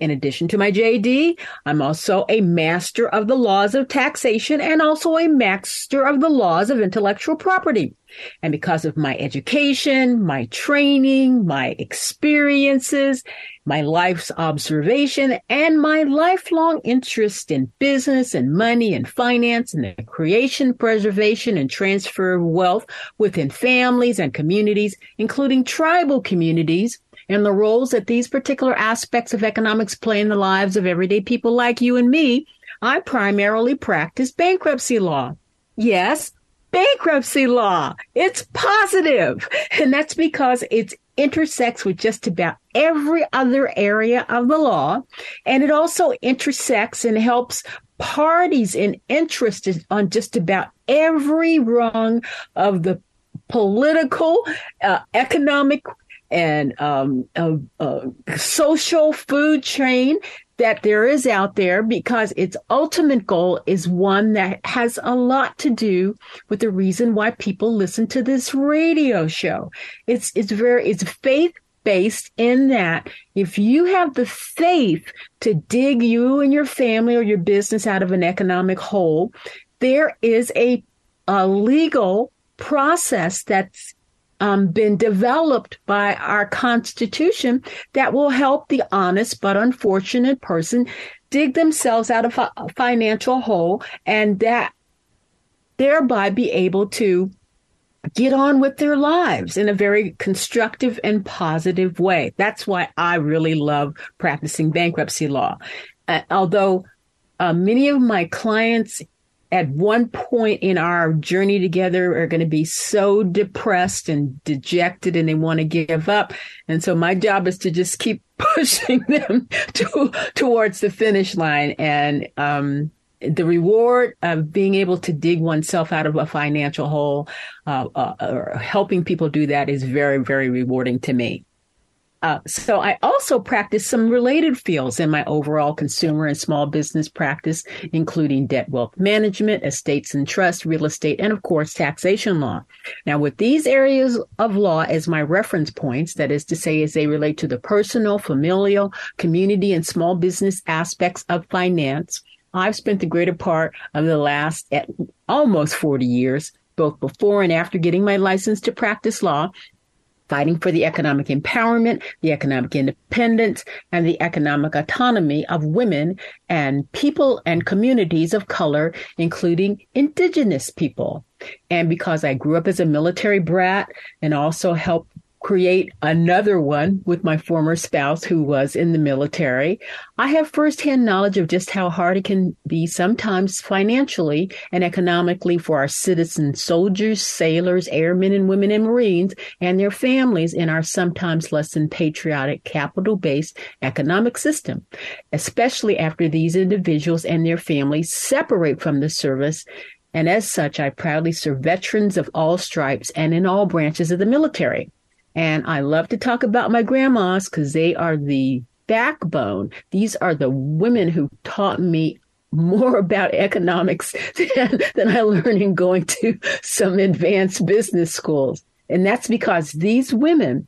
In addition to my JD, I'm also a master of the laws of taxation and also a master of the laws of intellectual property. And because of my education, my training, my experiences, my life's observation, and my lifelong interest in business and money and finance and the creation, preservation, and transfer of wealth within families and communities, including tribal communities, and the roles that these particular aspects of economics play in the lives of everyday people like you and me, I primarily practice bankruptcy law. Yes, bankruptcy law. It's positive. And that's because it intersects with just about every other area of the law. And it also intersects and helps parties in interest on just about every rung of the political, uh, economic, and um, a, a social food chain that there is out there because its ultimate goal is one that has a lot to do with the reason why people listen to this radio show. It's it's very it's faith based in that if you have the faith to dig you and your family or your business out of an economic hole, there is a a legal process that's um, been developed by our Constitution that will help the honest but unfortunate person dig themselves out of a financial hole and that thereby be able to get on with their lives in a very constructive and positive way. That's why I really love practicing bankruptcy law. Uh, although uh, many of my clients at one point in our journey together are going to be so depressed and dejected and they want to give up. And so my job is to just keep pushing them to, towards the finish line. And, um, the reward of being able to dig oneself out of a financial hole, uh, uh, or helping people do that is very, very rewarding to me. Uh, so I also practice some related fields in my overall consumer and small business practice, including debt wealth management, estates and trust, real estate, and of course, taxation law. Now, with these areas of law as my reference points, that is to say, as they relate to the personal, familial, community, and small business aspects of finance, I've spent the greater part of the last at almost 40 years both before and after getting my license to practice law, fighting for the economic empowerment, the economic independence, and the economic autonomy of women and people and communities of color, including indigenous people. And because I grew up as a military brat and also helped create another one with my former spouse who was in the military. I have firsthand knowledge of just how hard it can be sometimes financially and economically for our citizen soldiers, sailors, airmen and women and Marines and their families in our sometimes less than patriotic capital based economic system, especially after these individuals and their families separate from the service and as such, I proudly serve veterans of all stripes and in all branches of the military. And I love to talk about my grandmas because they are the backbone. These are the women who taught me more about economics than, than I learned in going to some advanced business schools. And that's because these women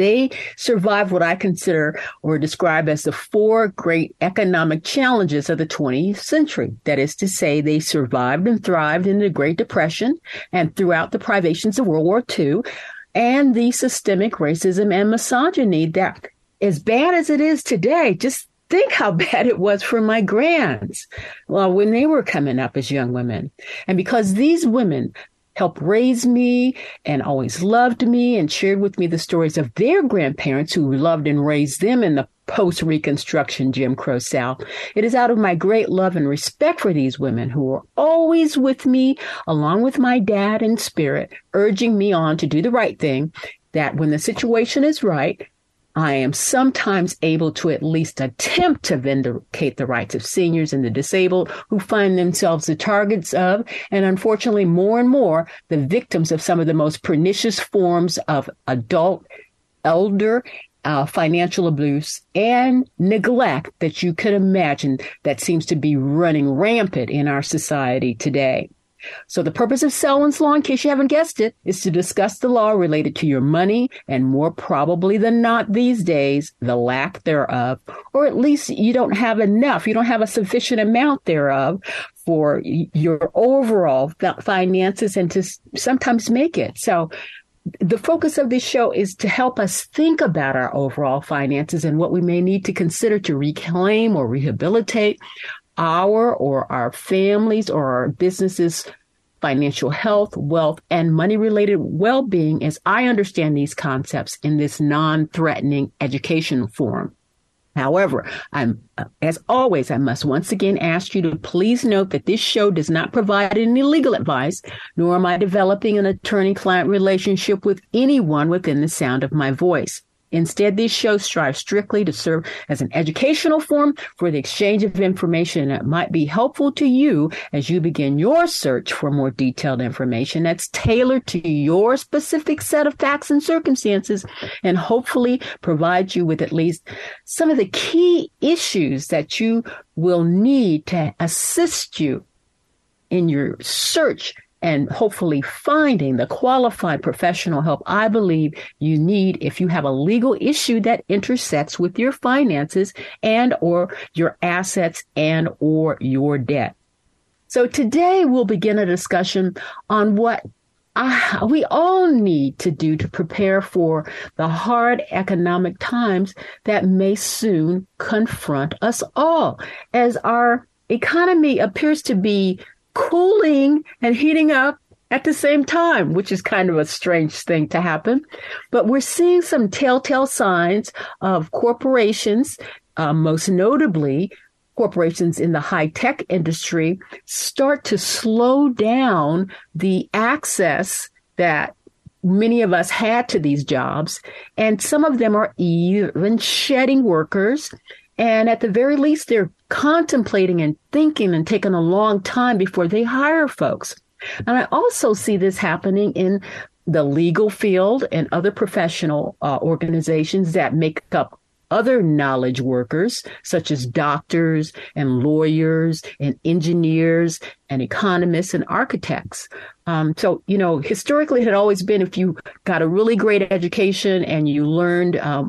they survived what I consider or describe as the four great economic challenges of the 20th century. That is to say, they survived and thrived in the Great Depression and throughout the privations of World War II and the systemic racism and misogyny that, as bad as it is today, just think how bad it was for my grands well, uh, when they were coming up as young women. And because these women helped raise me and always loved me and shared with me the stories of their grandparents who loved and raised them in the post Reconstruction Jim Crow South. It is out of my great love and respect for these women who were always with me, along with my dad in spirit, urging me on to do the right thing, that when the situation is right, I am sometimes able to at least attempt to vindicate the rights of seniors and the disabled who find themselves the targets of, and unfortunately more and more, the victims of some of the most pernicious forms of adult, elder, uh, financial abuse and neglect that you could imagine that seems to be running rampant in our society today. So the purpose of Selwyn's Law, in case you haven't guessed it, is to discuss the law related to your money and more probably than not these days, the lack thereof, or at least you don't have enough, you don't have a sufficient amount thereof for your overall finances and to sometimes make it. So the focus of this show is to help us think about our overall finances and what we may need to consider to reclaim or rehabilitate our or our families or our businesses financial health, wealth, and money related well being as I understand these concepts in this non threatening education form. However, I'm, uh, as always, I must once again ask you to please note that this show does not provide any legal advice, nor am I developing an attorney client relationship with anyone within the sound of my voice. Instead, this show strives strictly to serve as an educational forum for the exchange of information that might be helpful to you as you begin your search for more detailed information that's tailored to your specific set of facts and circumstances and hopefully provide you with at least some of the key issues that you will need to assist you in your search and hopefully finding the qualified professional help I believe you need if you have a legal issue that intersects with your finances and or your assets and or your debt. So today we'll begin a discussion on what we all need to do to prepare for the hard economic times that may soon confront us all as our economy appears to be cooling and heating up at the same time, which is kind of a strange thing to happen. But we're seeing some telltale signs of corporations, uh, most notably corporations in the high tech industry, start to slow down the access that many of us had to these jobs. And some of them are even shedding workers and at the very least, they're contemplating and thinking and taking a long time before they hire folks. And I also see this happening in the legal field and other professional uh, organizations that make up other knowledge workers, such as doctors and lawyers and engineers and economists and architects. Um, so, you know, historically, it had always been if you got a really great education and you learned um,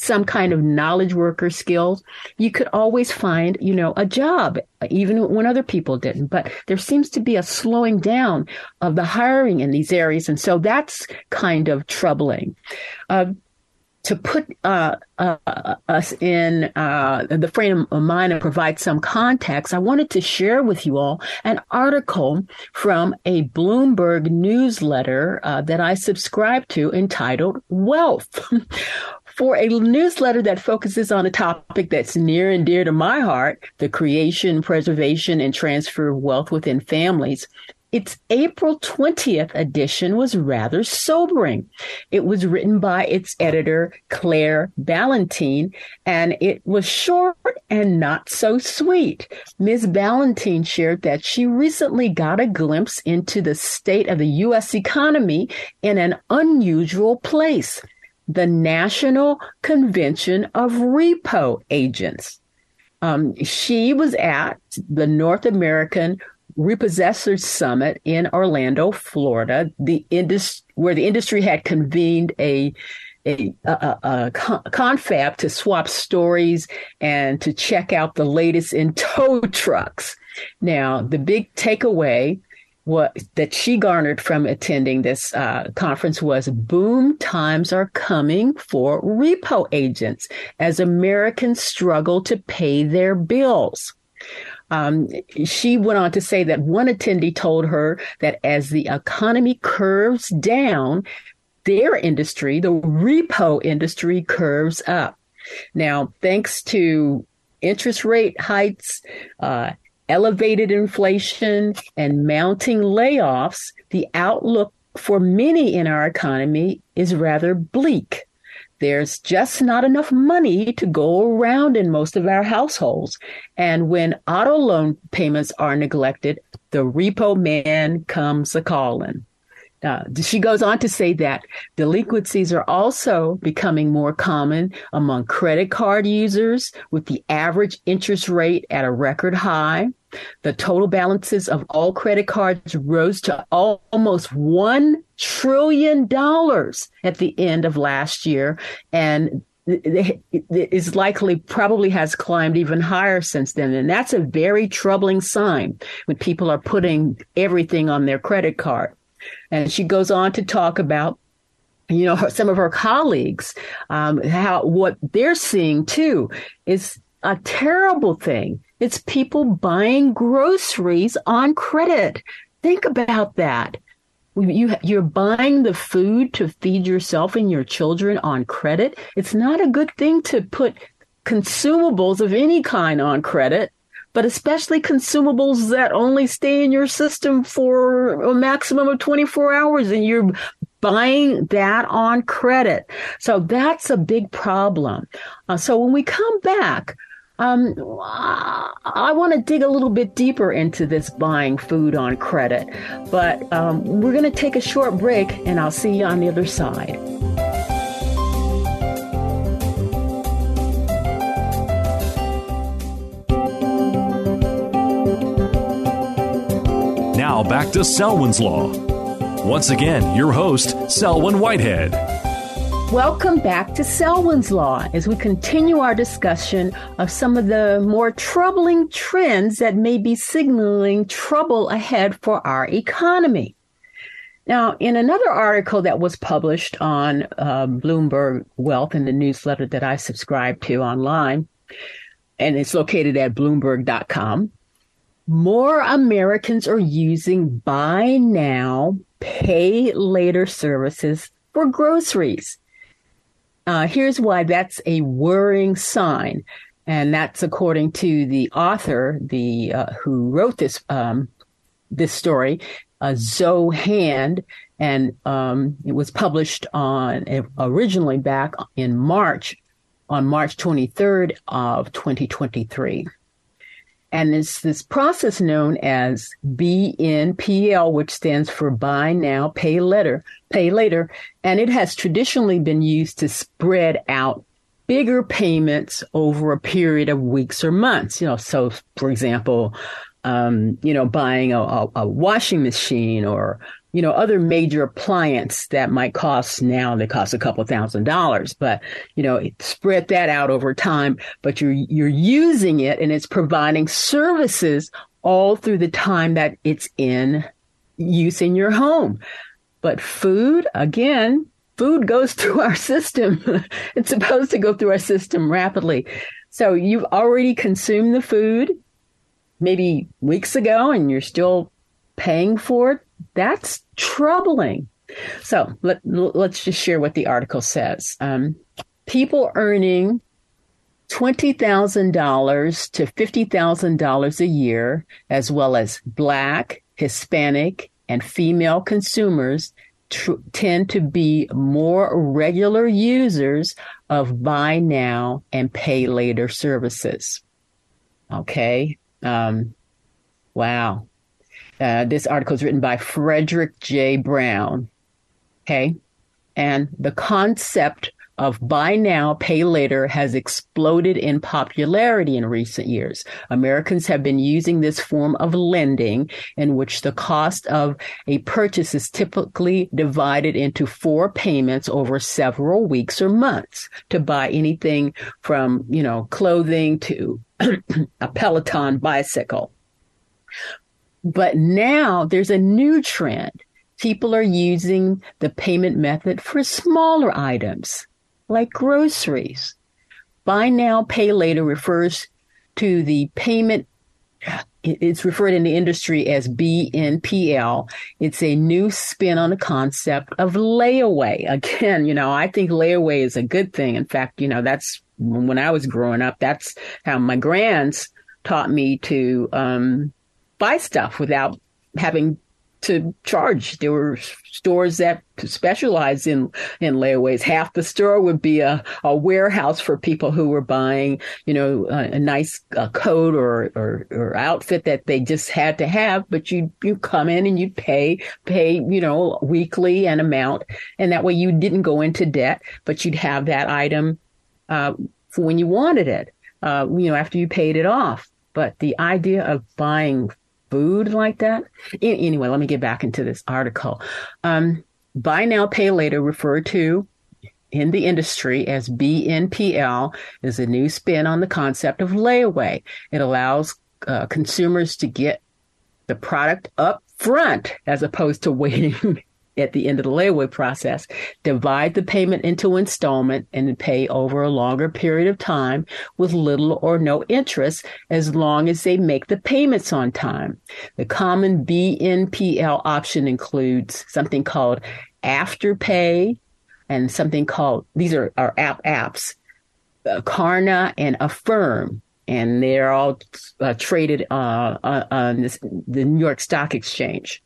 some kind of knowledge worker skills, you could always find, you know, a job, even when other people didn't. But there seems to be a slowing down of the hiring in these areas. And so that's kind of troubling. Uh, to put uh, uh, us in uh, the frame of mind and provide some context, I wanted to share with you all an article from a Bloomberg newsletter uh, that I subscribe to entitled Wealth. for a newsletter that focuses on a topic that's near and dear to my heart the creation, preservation, and transfer of wealth within families. Its April 20th edition was rather sobering. It was written by its editor, Claire Ballentine, and it was short and not so sweet. Ms. Ballentine shared that she recently got a glimpse into the state of the U.S. economy in an unusual place the National Convention of Repo Agents. Um, she was at the North American Repossessors Summit in Orlando, Florida, the indus- where the industry had convened a a, a, a, confab to swap stories and to check out the latest in tow trucks. Now, the big takeaway what that she garnered from attending this uh, conference was boom times are coming for repo agents as Americans struggle to pay their bills. Um, she went on to say that one attendee told her that as the economy curves down, their industry, the repo industry, curves up. Now, thanks to interest rate hikes, uh, elevated inflation, and mounting layoffs, the outlook for many in our economy is rather bleak. There's just not enough money to go around in most of our households. And when auto loan payments are neglected, the repo man comes a calling. Uh, she goes on to say that delinquencies are also becoming more common among credit card users, with the average interest rate at a record high. The total balances of all credit cards rose to almost $1 trillion at the end of last year. And is likely probably has climbed even higher since then. And that's a very troubling sign when people are putting everything on their credit card. And she goes on to talk about you know some of her colleagues um, how what they're seeing too is a terrible thing it's people buying groceries on credit think about that you you're buying the food to feed yourself and your children on credit it's not a good thing to put consumables of any kind on credit but especially consumables that only stay in your system for a maximum of 24 hours and you're buying that on credit. So that's a big problem. Uh, so when we come back, um, I want to dig a little bit deeper into this buying food on credit, but um, we're going to take a short break and I'll see you on the other side. Now back to Selwyn's Law. Once again, your host, Selwyn Whitehead. Welcome back to Selwyn's Law as we continue our discussion of some of the more troubling trends that may be signaling trouble ahead for our economy. Now, in another article that was published on um, Bloomberg Wealth in the newsletter that I subscribe to online, and it's located at bloomberg.com, more Americans are using buy now, pay later services for groceries. Uh, here's why that's a worrying sign. And that's according to the author, the uh, who wrote this um, this story, uh, Zoe Hand, and um, it was published on originally back in March, on March 23rd of 2023. And it's this process known as BNPL, which stands for buy now, pay later, pay later. And it has traditionally been used to spread out bigger payments over a period of weeks or months. You know, so for example, um, you know, buying a, a, a washing machine or you know, other major appliance that might cost now, they cost a couple thousand dollars, but, you know, spread that out over time, but you're, you're using it and it's providing services all through the time that it's in use in your home. But food, again, food goes through our system. it's supposed to go through our system rapidly. So you've already consumed the food maybe weeks ago and you're still paying for it that's troubling. So let, let's just share what the article says. Um, people earning $20,000 to $50,000 a year, as well as Black, Hispanic, and female consumers, tr- tend to be more regular users of buy now and pay later services. Okay. Um, wow. Uh, this article is written by Frederick J. Brown. Okay. And the concept of buy now, pay later has exploded in popularity in recent years. Americans have been using this form of lending in which the cost of a purchase is typically divided into four payments over several weeks or months to buy anything from, you know, clothing to a Peloton bicycle. But now there's a new trend. People are using the payment method for smaller items like groceries. Buy now, pay later refers to the payment. It's referred in the industry as BNPL. It's a new spin on the concept of layaway. Again, you know, I think layaway is a good thing. In fact, you know, that's when I was growing up, that's how my grands taught me to um, buy stuff without having to charge. There were stores that specialized in, in layaways. Half the store would be a, a warehouse for people who were buying, you know, a, a nice uh, coat or, or, or outfit that they just had to have, but you, you come in and you pay, pay, you know, weekly an amount. And that way you didn't go into debt, but you'd have that item, uh, for when you wanted it, uh, you know, after you paid it off. But the idea of buying food like that. Anyway, let me get back into this article. Um, buy now, pay later, referred to in the industry as BNPL, is a new spin on the concept of layaway. It allows uh, consumers to get the product up front as opposed to waiting at the end of the layaway process, divide the payment into installment and pay over a longer period of time with little or no interest as long as they make the payments on time. The common BNPL option includes something called Afterpay and something called, these are our app apps, uh, Klarna and Affirm and they're all uh, traded uh, uh on this, the New York Stock Exchange.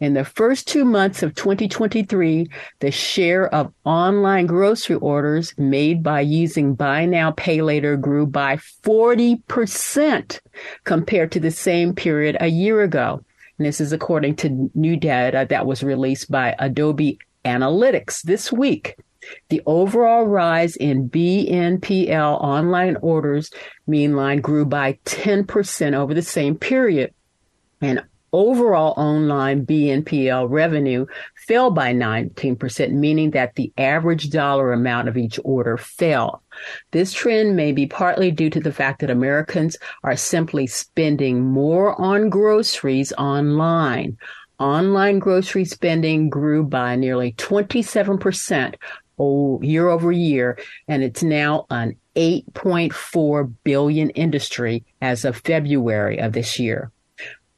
In the first two months of 2023, the share of online grocery orders made by using buy now, pay later grew by 40% compared to the same period a year ago. And this is according to new data that was released by Adobe Analytics this week. The overall rise in BNPL online orders meanline grew by 10% over the same period. And overall online BNPL revenue fell by 19%, meaning that the average dollar amount of each order fell. This trend may be partly due to the fact that Americans are simply spending more on groceries online. Online grocery spending grew by nearly 27% year over year, and it's now an 8.4 billion industry as of February of this year.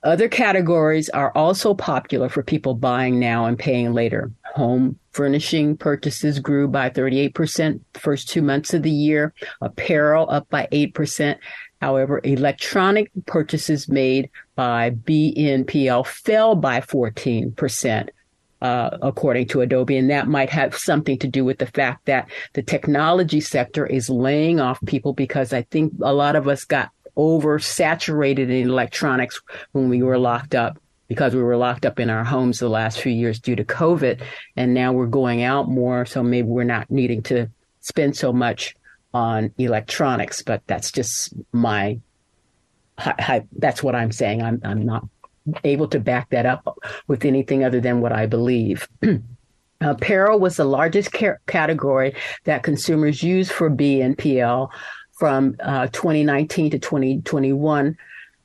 Other categories are also popular for people buying now and paying later. Home furnishing purchases grew by 38% first two months of the year. Apparel up by 8%. However, electronic purchases made by BNPL fell by 14%. Uh, according to Adobe. And that might have something to do with the fact that the technology sector is laying off people because I think a lot of us got oversaturated in electronics when we were locked up because we were locked up in our homes the last few years due to COVID. And now we're going out more. So maybe we're not needing to spend so much on electronics, but that's just my, that's what I'm saying. I'm, I'm not able to back that up with anything other than what I believe. Apparel was the largest ca- category that consumers use for BNPL from uh, 2019 to 2021.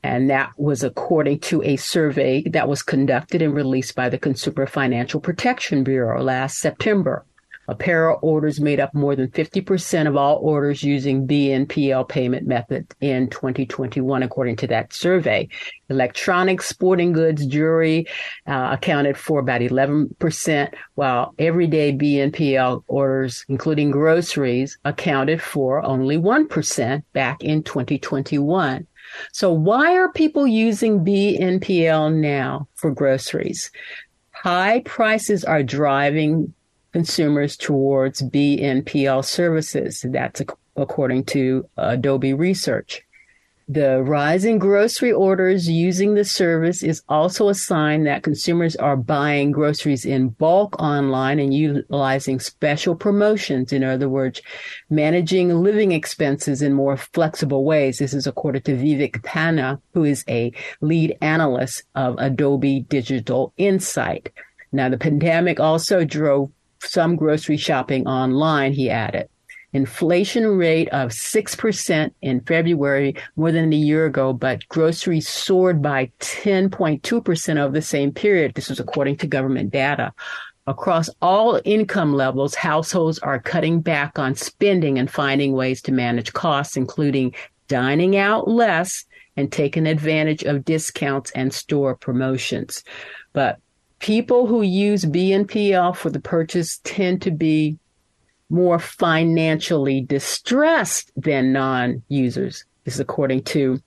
And that was according to a survey that was conducted and released by the Consumer Financial Protection Bureau last September. Apparel orders made up more than 50% of all orders using BNPL payment method in 2021, according to that survey. Electronics, sporting goods, jewelry uh, accounted for about 11%, while everyday BNPL orders, including groceries, accounted for only 1% back in 2021. So why are people using BNPL now for groceries? High prices are driving consumers towards BNPL services. That's according to Adobe research. The rise in grocery orders using the service is also a sign that consumers are buying groceries in bulk online and utilizing special promotions. In other words, managing living expenses in more flexible ways. This is according to Vivek Pandya, who is a lead analyst of Adobe Digital Insight. Now, the pandemic also drove some grocery shopping online, he added inflation rate of 6% in February, more than a year ago, but groceries soared by 10.2% over the same period. This was according to government data. Across all income levels, households are cutting back on spending and finding ways to manage costs, including dining out less and taking advantage of discounts and store promotions. But people who use BNPL for the purchase tend to be more financially distressed than non users. This is according to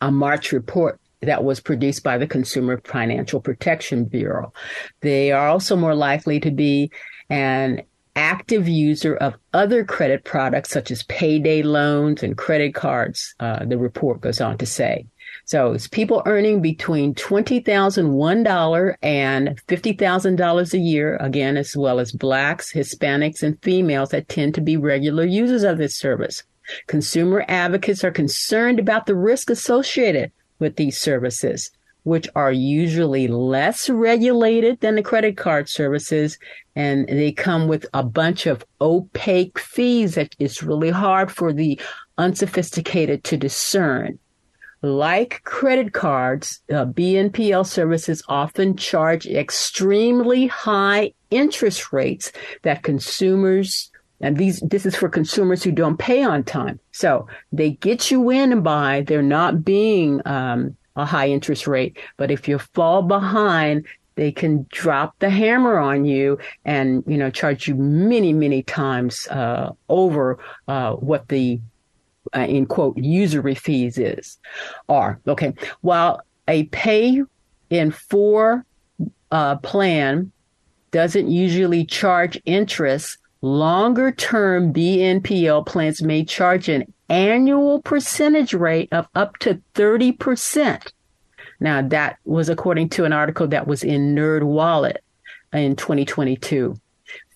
a March report that was produced by the Consumer Financial Protection Bureau. They are also more likely to be an active user of other credit products such as payday loans and credit cards, uh, the report goes on to say. So it's people earning between $20,001 and $50,000 a year, again, as well as blacks, Hispanics, and females that tend to be regular users of this service. Consumer advocates are concerned about the risk associated with these services, which are usually less regulated than the credit card services. And they come with a bunch of opaque fees that it's really hard for the unsophisticated to discern. Like credit cards, uh, BNPL services often charge extremely high interest rates that consumers and these this is for consumers who don't pay on time. So they get you in by there not being um, a high interest rate, but if you fall behind, they can drop the hammer on you and you know charge you many many times uh, over uh, what the uh, in quote usury fees is are okay? While a pay in four uh, plan doesn't usually charge interest longer term bnpl plans may charge an annual percentage rate of up to 30% now that was according to an article that was in nerd wallet in 2022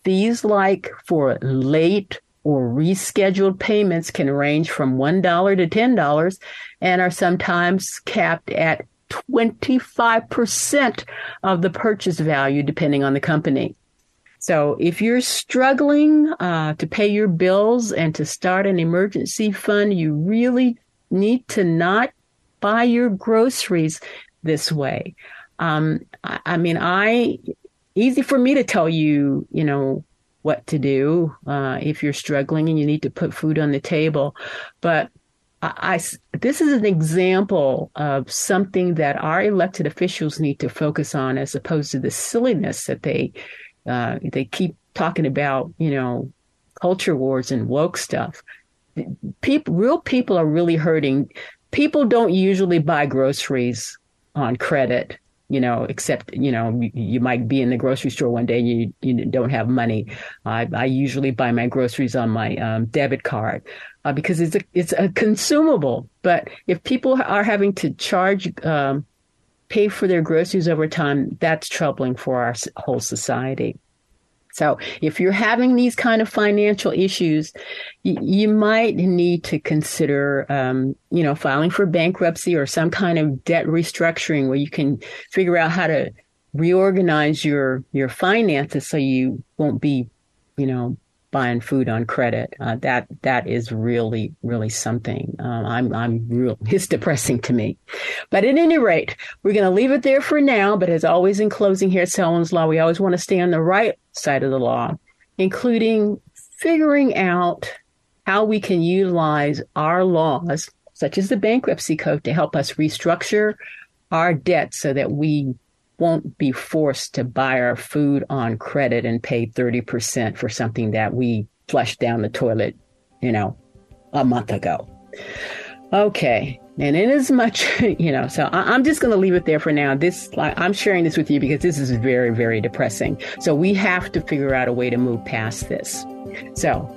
fees like for late or rescheduled payments can range from $1 to $10 and are sometimes capped at 25% of the purchase value, depending on the company. So if you're struggling uh, to pay your bills and to start an emergency fund, you really need to not buy your groceries this way. Um, I, I mean, I easy for me to tell you, you know, what to do uh, if you're struggling and you need to put food on the table. But I, I, this is an example of something that our elected officials need to focus on, as opposed to the silliness that they uh, they keep talking about. You know, culture wars and woke stuff. People, real people are really hurting. People don't usually buy groceries on credit you know, except, you know, you, you, might be in the grocery store one day and you, you don't have money. I, I usually buy my groceries on my um, debit card uh, because it's a, it's a consumable. But if people are having to charge, um, pay for their groceries over time, that's troubling for our whole society. So if you're having these kind of financial issues, y- you might need to consider, um, you know, filing for bankruptcy or some kind of debt restructuring where you can figure out how to reorganize your your finances so you won't be, you know, buying food on credit. Uh, that that is really really something. Um, I'm I'm real. It's depressing to me. But at any rate, we're going to leave it there for now. But as always, in closing here at Selwyn's Law, we always want to stay on the right side of the law, including figuring out how we can utilize our laws, such as the bankruptcy code, to help us restructure our debt so that we won't be forced to buy our food on credit and pay 30% for something that we flushed down the toilet, you know, a month ago. Okay. And in as much, you know, so I, am just going to leave it there for now. This, I'm sharing this with you because this is very, very depressing. So we have to figure out a way to move past this. So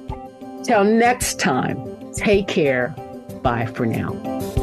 till next time, take care. Bye for now.